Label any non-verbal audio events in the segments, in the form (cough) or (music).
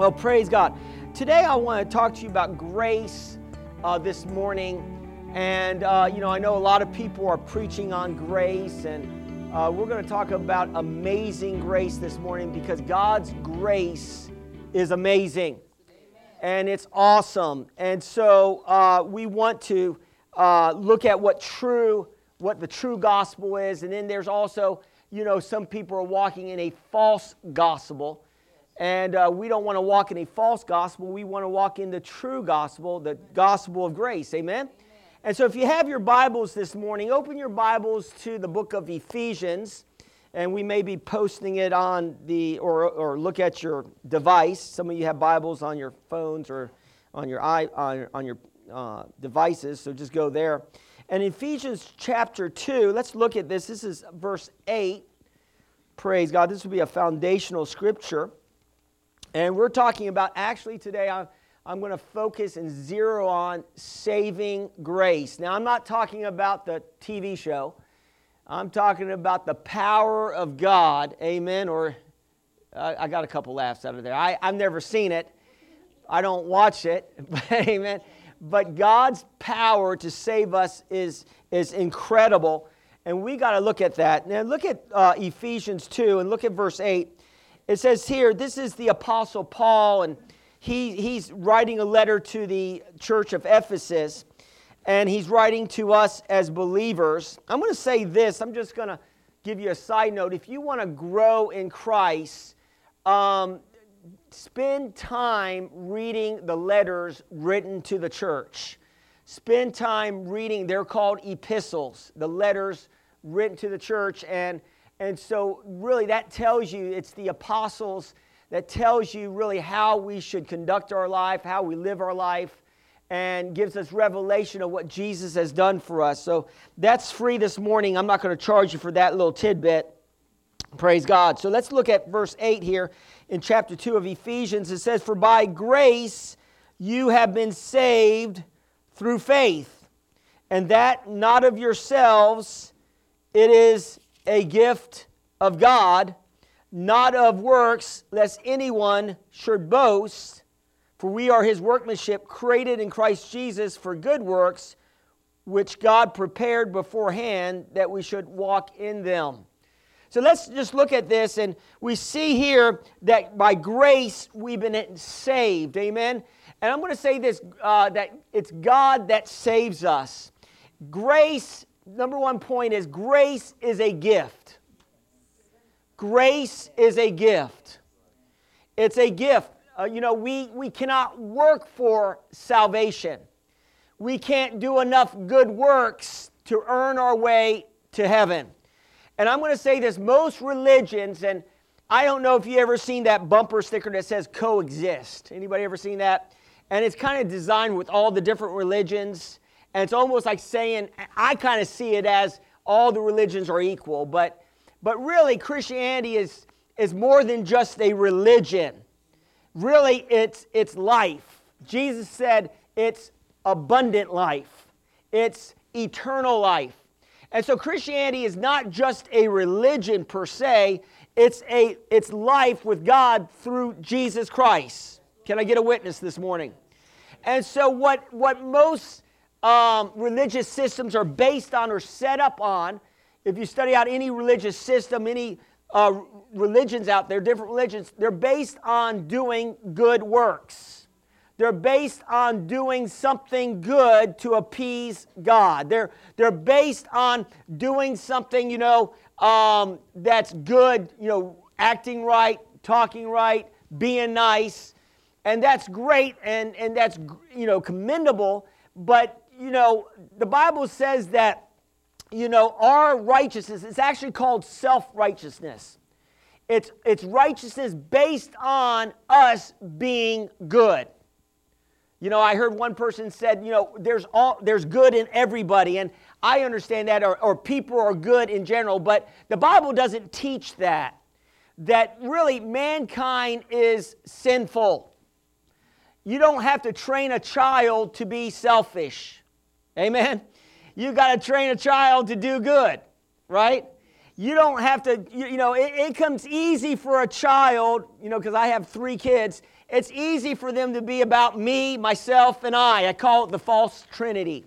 Well, praise God. Today I want to talk to you about grace uh, this morning. And, uh, you know, I know a lot of people are preaching on grace, and uh, we're going to talk about amazing grace this morning because God's grace is amazing and it's awesome. And so uh, we want to uh, look at what true, what the true gospel is, and then there's also, you know, some people are walking in a false gospel. And uh, we don't want to walk in a false gospel. We want to walk in the true gospel, the gospel of grace. Amen? And so, if you have your Bibles this morning, open your Bibles to the book of Ephesians, and we may be posting it on the, or, or look at your device. Some of you have Bibles on your phones or on your, i on, on your uh, devices, so just go there. And Ephesians chapter 2, let's look at this. This is verse 8. Praise God. This will be a foundational scripture. And we're talking about actually today, I'm, I'm going to focus and zero on saving grace. Now, I'm not talking about the TV show, I'm talking about the power of God. Amen. Or I, I got a couple laughs out of there. I, I've never seen it, I don't watch it. (laughs) amen. But God's power to save us is, is incredible. And we got to look at that. Now, look at uh, Ephesians 2 and look at verse 8. It says here, this is the Apostle Paul, and he, he's writing a letter to the church of Ephesus, and he's writing to us as believers. I'm going to say this, I'm just going to give you a side note. If you want to grow in Christ, um, spend time reading the letters written to the church. Spend time reading, they're called epistles, the letters written to the church. And, and so, really, that tells you it's the apostles that tells you really how we should conduct our life, how we live our life, and gives us revelation of what Jesus has done for us. So that's free this morning. I'm not going to charge you for that little tidbit. Praise God. So let's look at verse 8 here in chapter 2 of Ephesians. It says, For by grace you have been saved through faith, and that not of yourselves, it is a gift of God not of works, lest anyone should boast. For we are his workmanship, created in Christ Jesus for good works, which God prepared beforehand that we should walk in them. So let's just look at this, and we see here that by grace we've been saved. Amen. And I'm going to say this uh, that it's God that saves us. Grace, number one point is grace is a gift. Grace is a gift. It's a gift. Uh, you know, we, we cannot work for salvation. We can't do enough good works to earn our way to heaven. And I'm going to say this most religions, and I don't know if you ever seen that bumper sticker that says coexist. Anybody ever seen that? And it's kind of designed with all the different religions. And it's almost like saying, I kind of see it as all the religions are equal, but but really, Christianity is, is more than just a religion. Really, it's, it's life. Jesus said it's abundant life, it's eternal life. And so Christianity is not just a religion per se, it's, a, it's life with God through Jesus Christ. Can I get a witness this morning? And so, what, what most um, religious systems are based on or set up on if you study out any religious system, any uh, religions out there, different religions, they're based on doing good works. They're based on doing something good to appease God. They're, they're based on doing something, you know, um, that's good, you know, acting right, talking right, being nice. And that's great and, and that's, you know, commendable. But, you know, the Bible says that you know, our righteousness is actually called self righteousness. It's, it's righteousness based on us being good. You know, I heard one person said, you know, there's, all, there's good in everybody, and I understand that, or, or people are good in general, but the Bible doesn't teach that. That really mankind is sinful. You don't have to train a child to be selfish. Amen? you got to train a child to do good, right? you don't have to, you, you know, it, it comes easy for a child, you know, because I have three kids. It's easy for them to be about me, myself, and I. I call it the false trinity.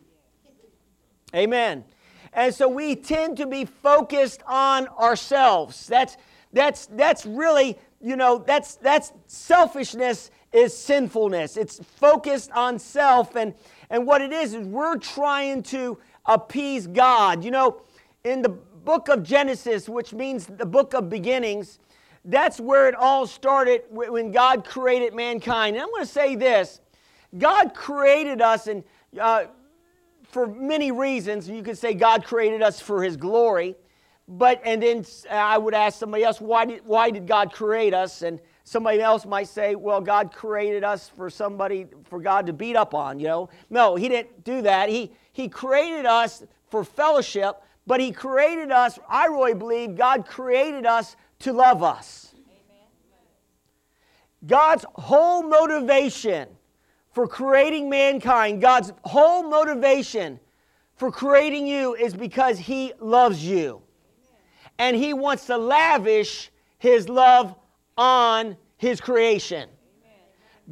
Amen. And so we tend to be focused on ourselves. That's that's that's really, you know, that's that's selfishness is sinfulness. It's focused on self and and what it is is we're trying to appease God. You know, in the book of Genesis, which means the book of beginnings, that's where it all started when God created mankind. And I'm going to say this God created us, and uh, for many reasons. You could say God created us for His glory. But, and then I would ask somebody else, why did, why did God create us? And somebody else might say, well, God created us for somebody, for God to beat up on, you know. No, He didn't do that. He, he created us for fellowship, but He created us, I really believe God created us to love us. God's whole motivation for creating mankind, God's whole motivation for creating you is because He loves you. And He wants to lavish His love on His creation.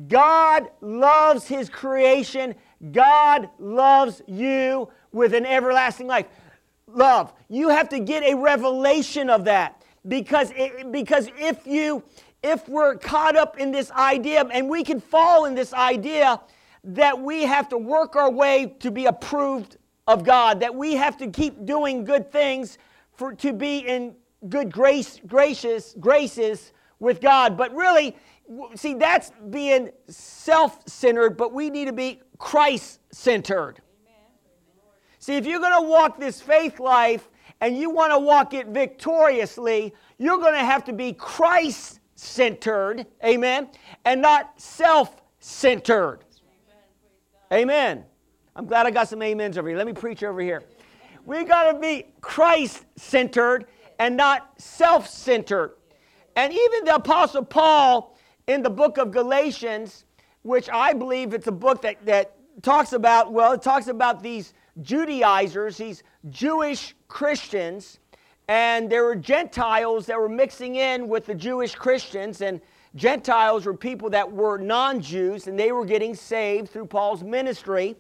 God loves His creation. God loves you with an everlasting life. Love. You have to get a revelation of that because, it, because if you if we're caught up in this idea and we can fall in this idea that we have to work our way to be approved of God, that we have to keep doing good things for to be in good grace gracious graces with God. But really, see that's being self-centered, but we need to be Christ-centered. See, if you're going to walk this faith life and you want to walk it victoriously, you're going to have to be Christ centered, amen, and not self centered. Amen. I'm glad I got some amens over here. Let me preach over here. We got to be Christ centered and not self centered. And even the Apostle Paul in the book of Galatians, which I believe it's a book that, that talks about, well, it talks about these Judaizers, these Jewish Christians, and there were Gentiles that were mixing in with the Jewish Christians, and Gentiles were people that were non Jews, and they were getting saved through Paul's ministry.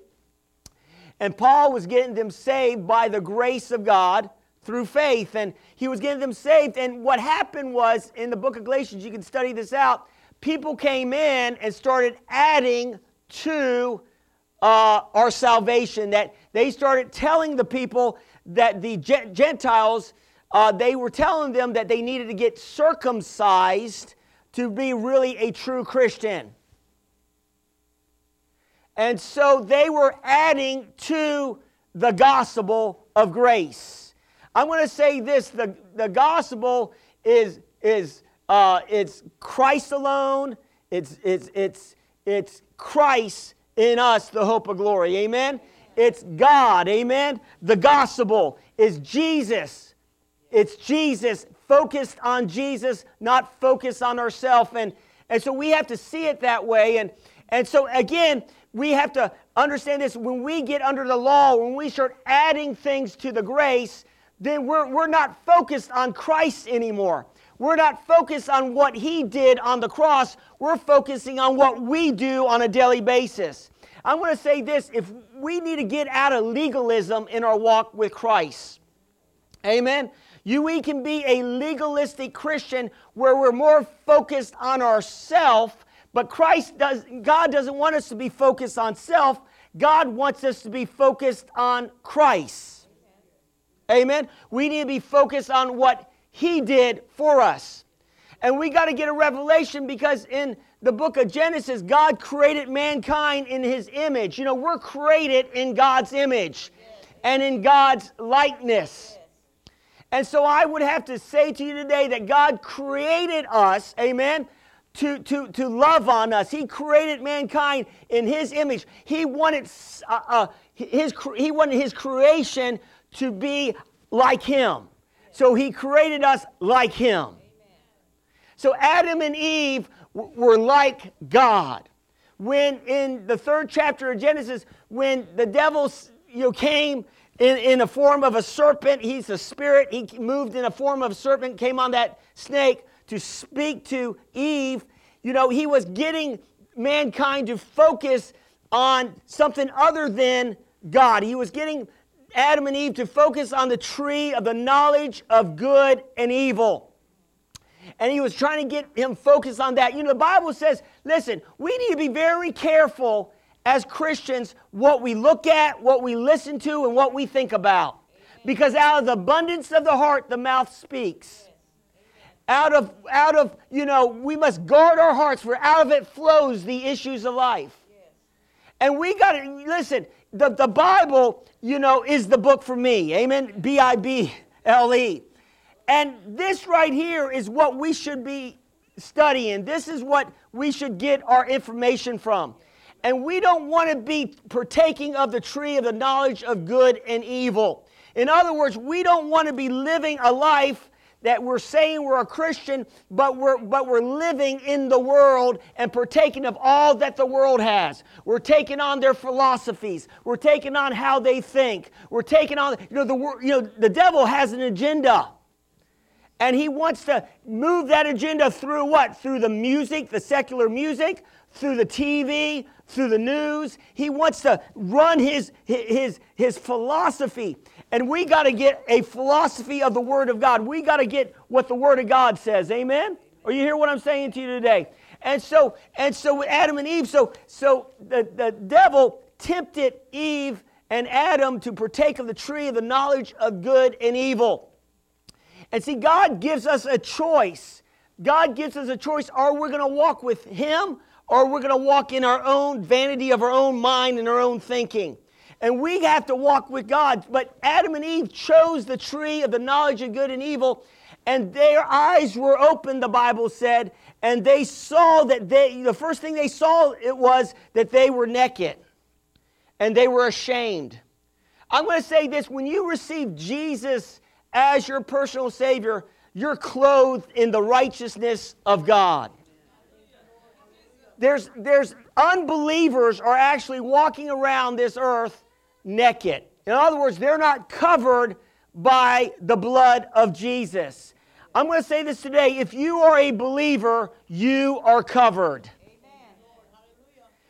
And Paul was getting them saved by the grace of God through faith, and he was getting them saved. And what happened was in the book of Galatians, you can study this out, people came in and started adding to uh, our salvation, that they started telling the people that the Gentiles, uh, they were telling them that they needed to get circumcised to be really a true Christian. And so they were adding to the gospel of grace. I'm going to say this the, the gospel is, is uh, it's Christ alone, it's, it's, it's, it's Christ in us, the hope of glory. Amen? It's God. Amen? The gospel is Jesus. It's Jesus, focused on Jesus, not focused on ourselves. And, and so we have to see it that way. And, and so, again, we have to understand this. When we get under the law, when we start adding things to the grace, then we're, we're not focused on Christ anymore. We're not focused on what he did on the cross. We're focusing on what we do on a daily basis. I'm going to say this if we need to get out of legalism in our walk with Christ. Amen. You, we can be a legalistic Christian where we're more focused on ourselves, but Christ does, God doesn't want us to be focused on self. God wants us to be focused on Christ. Amen. We need to be focused on what He did for us. And we got to get a revelation because in the book of Genesis, God created mankind in his image. You know, we're created in God's image and in God's likeness. And so I would have to say to you today that God created us, amen, to, to, to love on us. He created mankind in his image. He wanted, uh, uh, his, he wanted his creation to be like him. So he created us like him. So Adam and Eve were like God. When in the third chapter of Genesis, when the devil you know, came in, in the form of a serpent. He's a spirit. He moved in a form of a serpent, came on that snake to speak to Eve. You know, he was getting mankind to focus on something other than God. He was getting Adam and Eve to focus on the tree of the knowledge of good and evil. And he was trying to get him focused on that. You know, the Bible says, listen, we need to be very careful as Christians what we look at, what we listen to, and what we think about. Because out of the abundance of the heart, the mouth speaks. Out of, out of, you know, we must guard our hearts, for out of it flows the issues of life. And we got to, listen, the, the Bible, you know, is the book for me. Amen? B I B L E. And this right here is what we should be studying. This is what we should get our information from. And we don't want to be partaking of the tree of the knowledge of good and evil. In other words, we don't want to be living a life that we're saying we're a Christian, but we're, but we're living in the world and partaking of all that the world has. We're taking on their philosophies. We're taking on how they think. We're taking on, you know, the, you know, the devil has an agenda. And he wants to move that agenda through what? Through the music, the secular music, through the TV, through the news. He wants to run his, his, his philosophy. And we got to get a philosophy of the Word of God. We got to get what the Word of God says. Amen? Are you hear what I'm saying to you today? And so, and so with Adam and Eve, so, so the, the devil tempted Eve and Adam to partake of the tree of the knowledge of good and evil. And see, God gives us a choice. God gives us a choice. Are we going to walk with Him or we're going to walk in our own vanity of our own mind and our own thinking? And we have to walk with God. But Adam and Eve chose the tree of the knowledge of good and evil, and their eyes were open, the Bible said, and they saw that they, the first thing they saw it was that they were naked and they were ashamed. I'm going to say this when you receive Jesus as your personal Savior, you're clothed in the righteousness of God. There's, there's unbelievers are actually walking around this earth naked. In other words, they're not covered by the blood of Jesus. I'm going to say this today. If you are a believer, you are covered.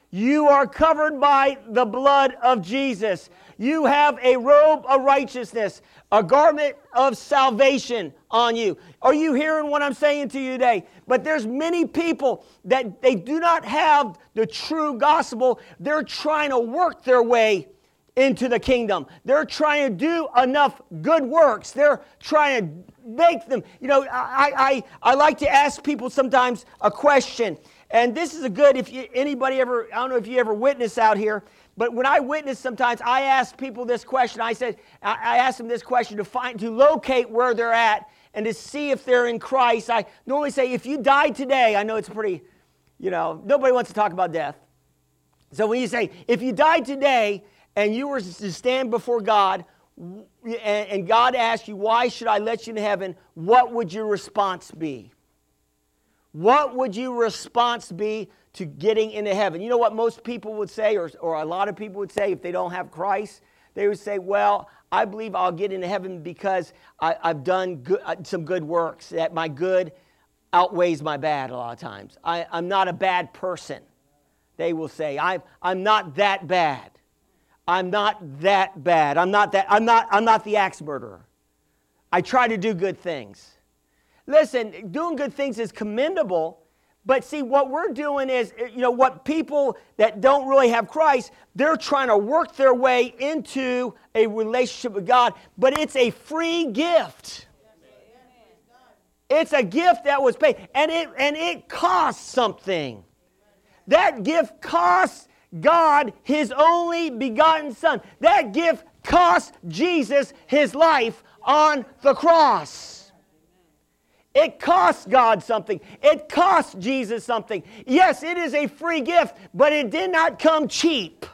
You are covered by the blood of Jesus. You have a robe of righteousness, a garment of salvation on you. Are you hearing what I'm saying to you today? But there's many people that they do not have the true gospel. They're trying to work their way into the kingdom. They're trying to do enough good works. They're trying to make them. You know, I, I, I like to ask people sometimes a question. And this is a good, if you, anybody ever, I don't know if you ever witness out here, but when I witness sometimes, I ask people this question. I said, I ask them this question to find, to locate where they're at and to see if they're in Christ. I normally say, if you died today, I know it's pretty, you know, nobody wants to talk about death. So when you say, if you died today and you were to stand before God, and God asked you, Why should I let you in heaven? What would your response be? What would your response be to getting into heaven? You know what most people would say, or, or a lot of people would say if they don't have Christ? They would say, Well, I believe I'll get into heaven because I, have done good, uh, some good works, that my good outweighs my bad a lot of times. I, I'm not a bad person, they will say. i I'm not that bad. I'm not that bad. I'm not that I'm not I'm not the axe murderer. I try to do good things. Listen, doing good things is commendable, but see what we're doing is eh, you know what people that don't really have Christ, they're trying to work their way into a relationship with God, but it's a free gift. It's a gift that was paid and it and it costs something. That gift costs God his only begotten Son. That gift cost Jesus his life on the cross. It cost God something. It cost Jesus something. Yes, it is a free gift, but it did not come cheap.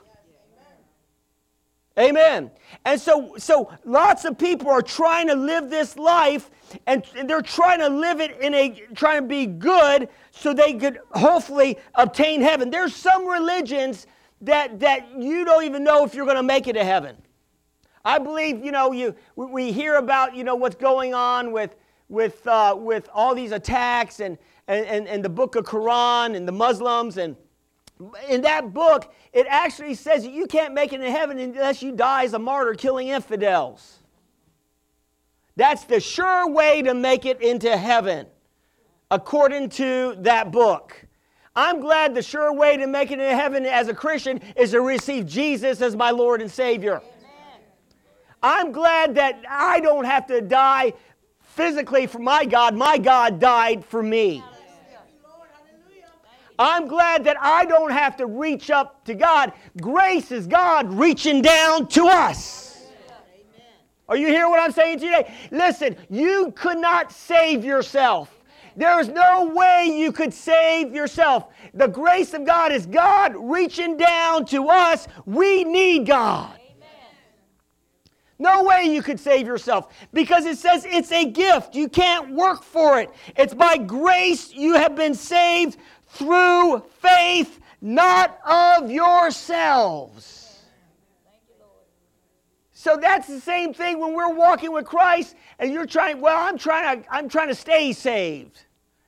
Amen. And so, so lots of people are trying to live this life and they're trying to live it in a trying to be good so they could hopefully obtain heaven. There's some religions that that you don't even know if you're going to make it to heaven. I believe, you know, you, we hear about, you know, what's going on with, with, uh, with all these attacks and, and, and the book of Quran and the Muslims. And in that book, it actually says that you can't make it in heaven unless you die as a martyr killing infidels. That's the sure way to make it into heaven, according to that book. I'm glad the sure way to make it into heaven as a Christian is to receive Jesus as my Lord and Savior. Amen. I'm glad that I don't have to die physically for my God. My God died for me. I'm glad that I don't have to reach up to God. Grace is God reaching down to us. Are you hearing what I'm saying today? Listen, you could not save yourself. There is no way you could save yourself. The grace of God is God reaching down to us. We need God. No way you could save yourself because it says it's a gift. You can't work for it. It's by grace you have been saved through faith, not of yourselves. So that's the same thing when we're walking with Christ and you're trying, well, I'm trying to, I'm trying to stay saved.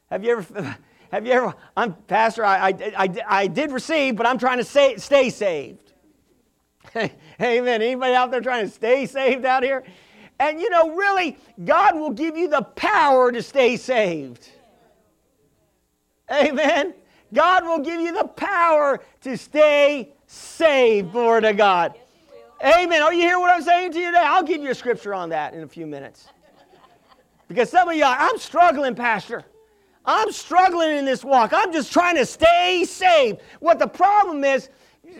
Have you ever, (laughs) have you ever, I'm pastor, I, I, I, I did receive, but I'm trying to say, stay saved. (laughs) Amen. Anybody out there trying to stay saved out here? And you know, really, God will give you the power to stay saved. Amen. God will give you the power to stay saved. Glory to God. Amen. Are you hear what I'm saying to you today? I'll give you a scripture on that in a few minutes. (laughs) Because some of y'all, I'm struggling, Pastor. I'm struggling in this walk. I'm just trying to stay saved. What the problem is,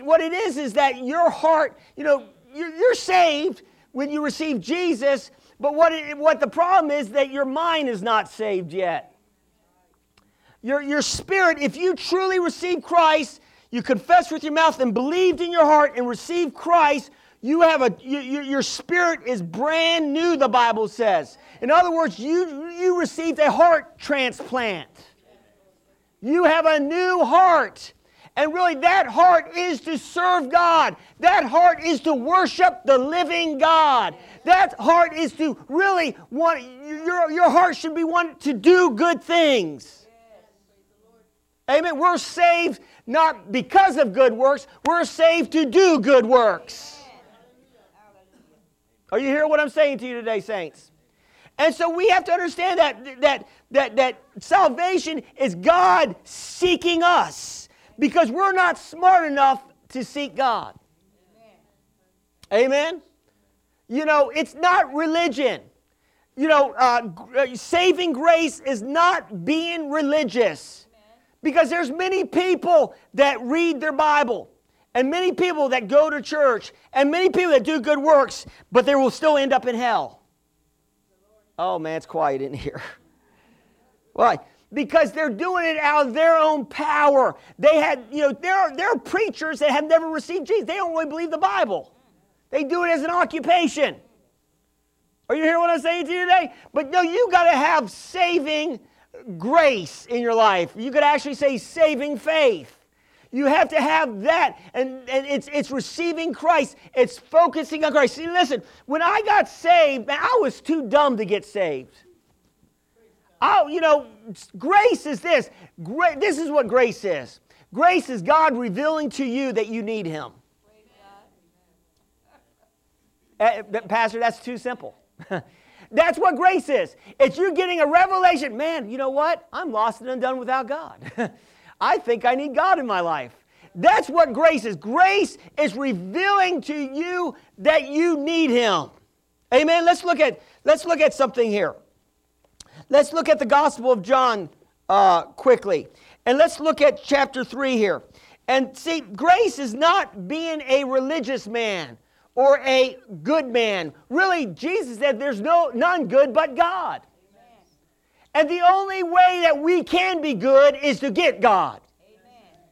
what it is, is that your heart, you know, you're, you're saved when you receive Jesus, but what, it, what the problem is that your mind is not saved yet. Your, your spirit, if you truly receive Christ, you confess with your mouth and believed in your heart and receive Christ, you have a you, your spirit is brand new the bible says. In other words you you received a heart transplant. You have a new heart. And really that heart is to serve god. That heart is to worship the living god. That heart is to really want your, your heart should be one to do good things amen we're saved not because of good works we're saved to do good works are you hearing what I'm saying to you today, saints? And so we have to understand that, that, that, that salvation is God seeking us because we're not smart enough to seek God. Amen? You know, it's not religion. You know, uh, uh saving grace is not being religious because there's many people that read their Bible and many people that go to church, and many people that do good works, but they will still end up in hell. Oh man, it's quiet in here. (laughs) Why? Because they're doing it out of their own power. They had, you know, there are, there are preachers that have never received Jesus. They don't really believe the Bible. They do it as an occupation. Are you hearing what I'm saying to you today? But no, you got to have saving grace in your life. You could actually say saving faith. You have to have that. And, and it's, it's receiving Christ, it's focusing on Christ. See, listen, when I got saved, man, I was too dumb to get saved. Oh, you know, grace is this. Gra- this is what grace is. Grace is God revealing to you that you need Him. Uh, Pastor, that's too simple. (laughs) that's what grace is. It's you getting a revelation. Man, you know what? I'm lost and undone without God. (laughs) I think I need God in my life. That's what grace is. Grace is revealing to you that you need Him. Amen. Let's look at let's look at something here. Let's look at the Gospel of John uh, quickly, and let's look at chapter three here. And see, grace is not being a religious man or a good man. Really, Jesus said, "There's no none good but God." And the only way that we can be good is to get God. Amen.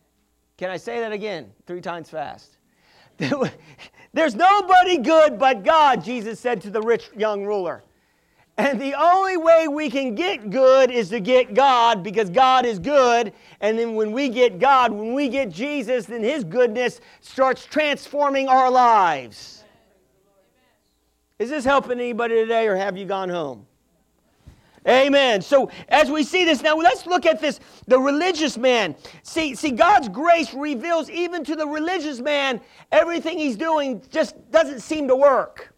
Can I say that again three times fast? (laughs) There's nobody good but God, Jesus said to the rich young ruler. And the only way we can get good is to get God because God is good. And then when we get God, when we get Jesus, then His goodness starts transforming our lives. Is this helping anybody today, or have you gone home? Amen. So as we see this now, let's look at this. The religious man. See, see, God's grace reveals even to the religious man everything he's doing just doesn't seem to work.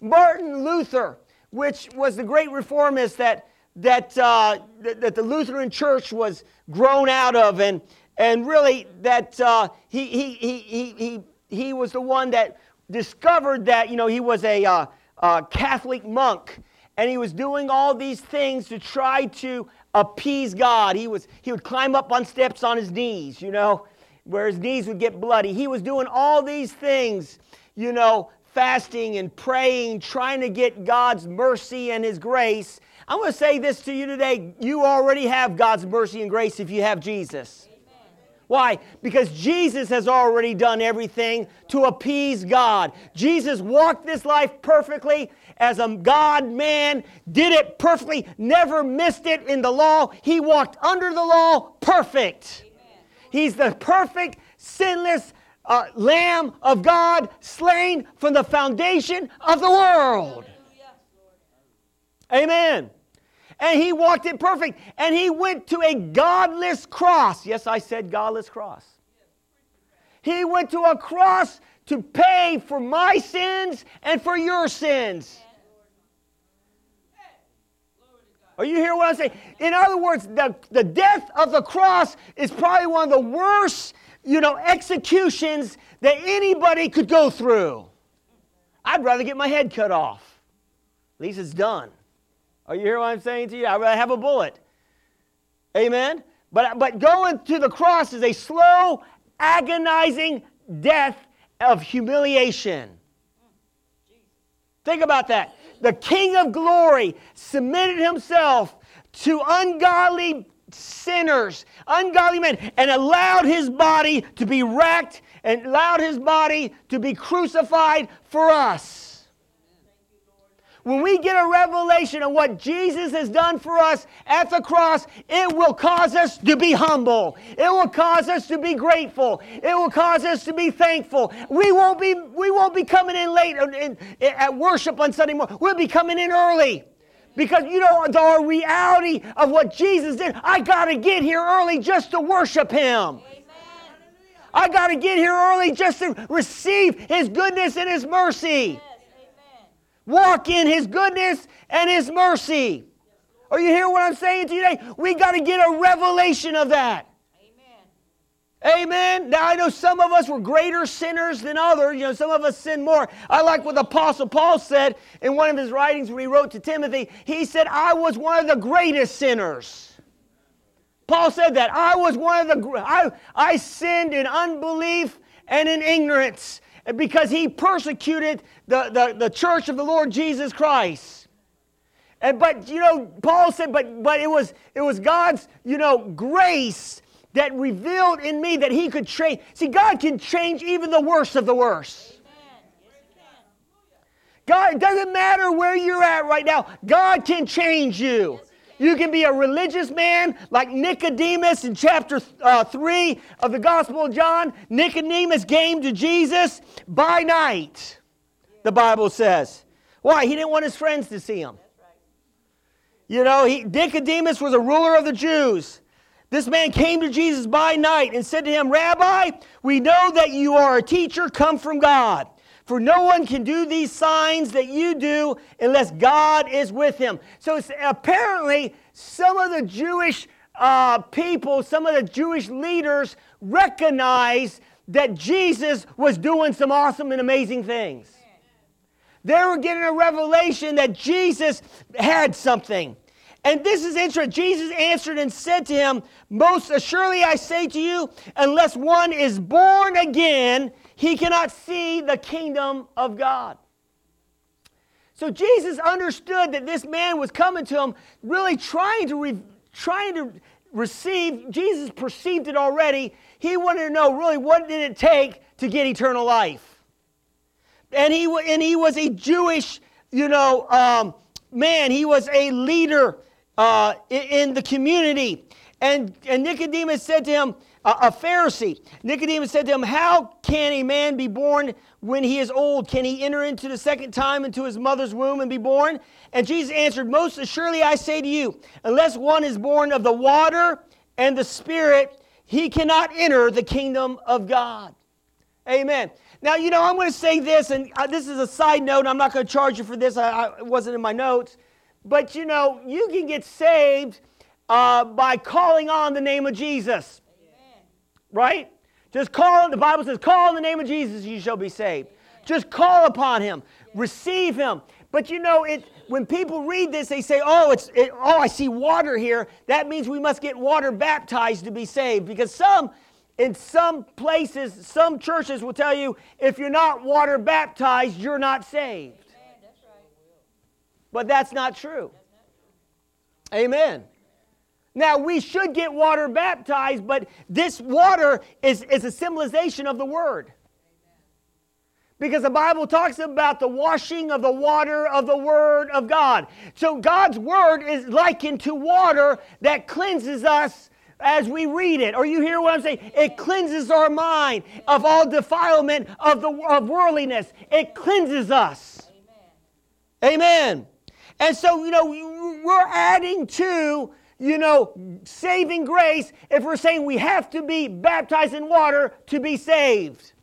Martin Luther, which was the great reformist that that uh, that, that, the Lutheran Church was grown out of, and and really that uh, he, he he he he was the one that discovered that you know he was a uh, Catholic monk and he was doing all these things to try to appease God. He, was, he would climb up on steps on his knees, you know, where his knees would get bloody. He was doing all these things, you know, fasting and praying, trying to get God's mercy and his grace. I'm going to say this to you today. You already have God's mercy and grace if you have Jesus. Why? Because Jesus has already done everything to appease God. Jesus walked this life perfectly as a God man, did it perfectly, never missed it in the law. He walked under the law perfect. Amen. He's the perfect, sinless uh, Lamb of God, slain from the foundation of the world. Amen. And he walked it perfect. And he went to a godless cross. Yes, I said godless cross. He went to a cross to pay for my sins and for your sins. Are you hearing what I'm saying? In other words, the, the death of the cross is probably one of the worst, you know, executions that anybody could go through. I'd rather get my head cut off. At least it's done. Are you hearing what I'm saying to you? I'd rather have a bullet. Amen? But, but going to the cross is a slow, agonizing death of humiliation. Think about that the King of glory, submitted himself to ungodly sinners, ungodly men, and allowed his body to be wrecked and allowed his body to be crucified for us. When we get a revelation of what Jesus has done for us at the cross, it will cause us to be humble. It will cause us to be grateful. It will cause us to be thankful. We won't be, we won't be coming in late uh, in, at worship on Sunday morning. We'll be coming in early. Because you know the reality of what Jesus did. I got to get here early just to worship Him. I got to get here early just to receive His goodness and His mercy. Walk in His goodness and His mercy. Are you hearing what I'm saying today? We got to get a revelation of that. Amen. Now I know some of us were greater sinners than others. You know, some of us sin more. I like what the Apostle Paul said in one of his writings when he wrote to Timothy. He said, I was one of the greatest sinners. Paul said that. I was one of the I, I sinned in unbelief and in ignorance because he persecuted the, the, the church of the Lord Jesus Christ. And, but you know, Paul said, but, but it, was, it was God's, you know, grace that revealed in me that he could change. See, God can change even the worst of the worst. God, it doesn't matter where you're at right now, God can change you. You can be a religious man like Nicodemus in chapter uh, 3 of the Gospel of John. Nicodemus came to Jesus by night, the Bible says. Why? He didn't want his friends to see him. You know, he, Nicodemus was a ruler of the Jews. This man came to Jesus by night and said to him, Rabbi, we know that you are a teacher come from God. For no one can do these signs that you do unless God is with him. So apparently, some of the Jewish uh, people, some of the Jewish leaders recognized that Jesus was doing some awesome and amazing things. They were getting a revelation that Jesus had something. And this is interesting. Jesus answered and said to him, Most assuredly I say to you, unless one is born again, he cannot see the kingdom of God. So Jesus understood that this man was coming to him, really trying to, re- trying to receive. Jesus perceived it already. He wanted to know really what did it take to get eternal life. And he, and he was a Jewish, you know, um, man. He was a leader uh, in the community. And, and Nicodemus said to him, a, Pharisee, Nicodemus said to him, How can a man be born when he is old? Can he enter into the second time into his mother's womb and be born? And Jesus answered, Most assuredly I say to you, unless one is born of the water and the Spirit, he cannot enter the kingdom of God. Amen. Now, you know, I'm going to say this, and uh, this is a side note. I'm not going to charge you for this. I, I, wasn't in my notes. But, you know, you can get saved uh, by calling on the name of Jesus. Amen. Right? Just call, the Bible says, call in the name of Jesus, you shall be saved. Amen. Just call upon him, receive him. But you know, it, when people read this, they say, oh, it's, it, oh, I see water here. That means we must get water baptized to be saved. Because some, in some places, some churches will tell you, if you're not water baptized, you're not saved. But that's not true. Amen. Now, we should get water baptized, but this water is, is a symbolization of the Word. Because the Bible talks about the washing of the water of the Word of God. So, God's Word is likened to water that cleanses us as we read it. Or you hear what I'm saying? It cleanses our mind of all defilement of, the, of worldliness, it cleanses us. Amen. Amen. And so, you know, we're adding to, you know, saving grace if we're saying we have to be baptized in water to be saved.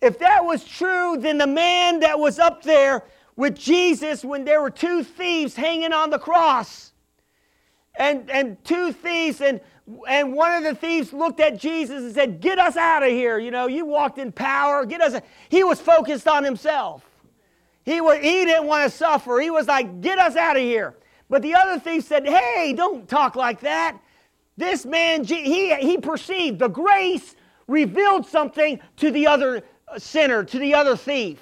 If that was true, then the man that was up there with Jesus when there were two thieves hanging on the cross, and, and two thieves, and, and one of the thieves looked at Jesus and said, Get us out of here. You know, you walked in power. Get us. He was focused on himself. He, was, he didn't want to suffer. He was like, get us out of here. But the other thief said, hey, don't talk like that. This man, he, he perceived the grace revealed something to the other uh, sinner, to the other thief.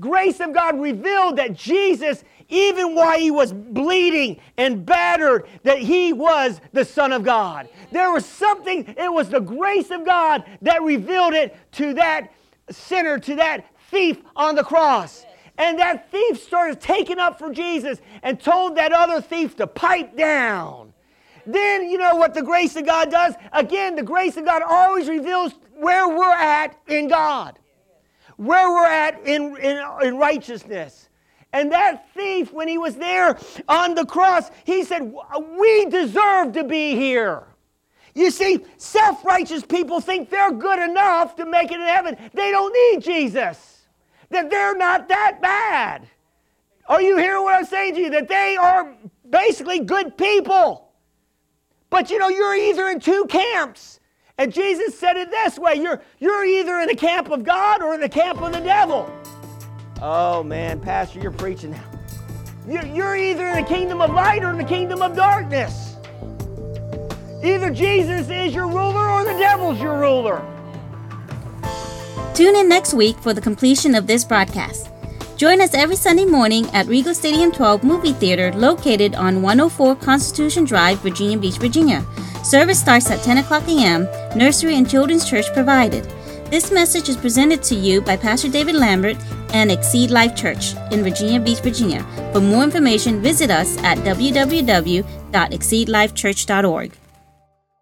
Grace of God revealed that Jesus, even while he was bleeding and battered, that he was the Son of God. There was something, it was the grace of God that revealed it to that sinner, to that thief on the cross. And that thief started taking up for Jesus and told that other thief to pipe down. Then, you know what the grace of God does? Again, the grace of God always reveals where we're at in God, where we're at in, in, in righteousness. And that thief, when he was there on the cross, he said, We deserve to be here. You see, self righteous people think they're good enough to make it in heaven. They don't need Jesus that they're not that bad. Are you hearing what I'm saying to you? That they are basically good people. But you know, you're either in two camps. And Jesus said it this way you're, you're either in the camp of God or in the camp of the devil. Oh man, Pastor, you're preaching now. You're, you're either in the kingdom of light or in the kingdom of darkness. Either Jesus is your ruler or the devil's your ruler. Tune in next week for the completion of this broadcast. Join us every Sunday morning at Regal Stadium 12 Movie Theater located on 104 Constitution Drive, Virginia Beach, Virginia. Service starts at 10 o'clock a.m., nursery and children's church provided. This message is presented to you by Pastor David Lambert and Exceed Life Church in Virginia Beach, Virginia. For more information, visit us at www.exceedlifechurch.org.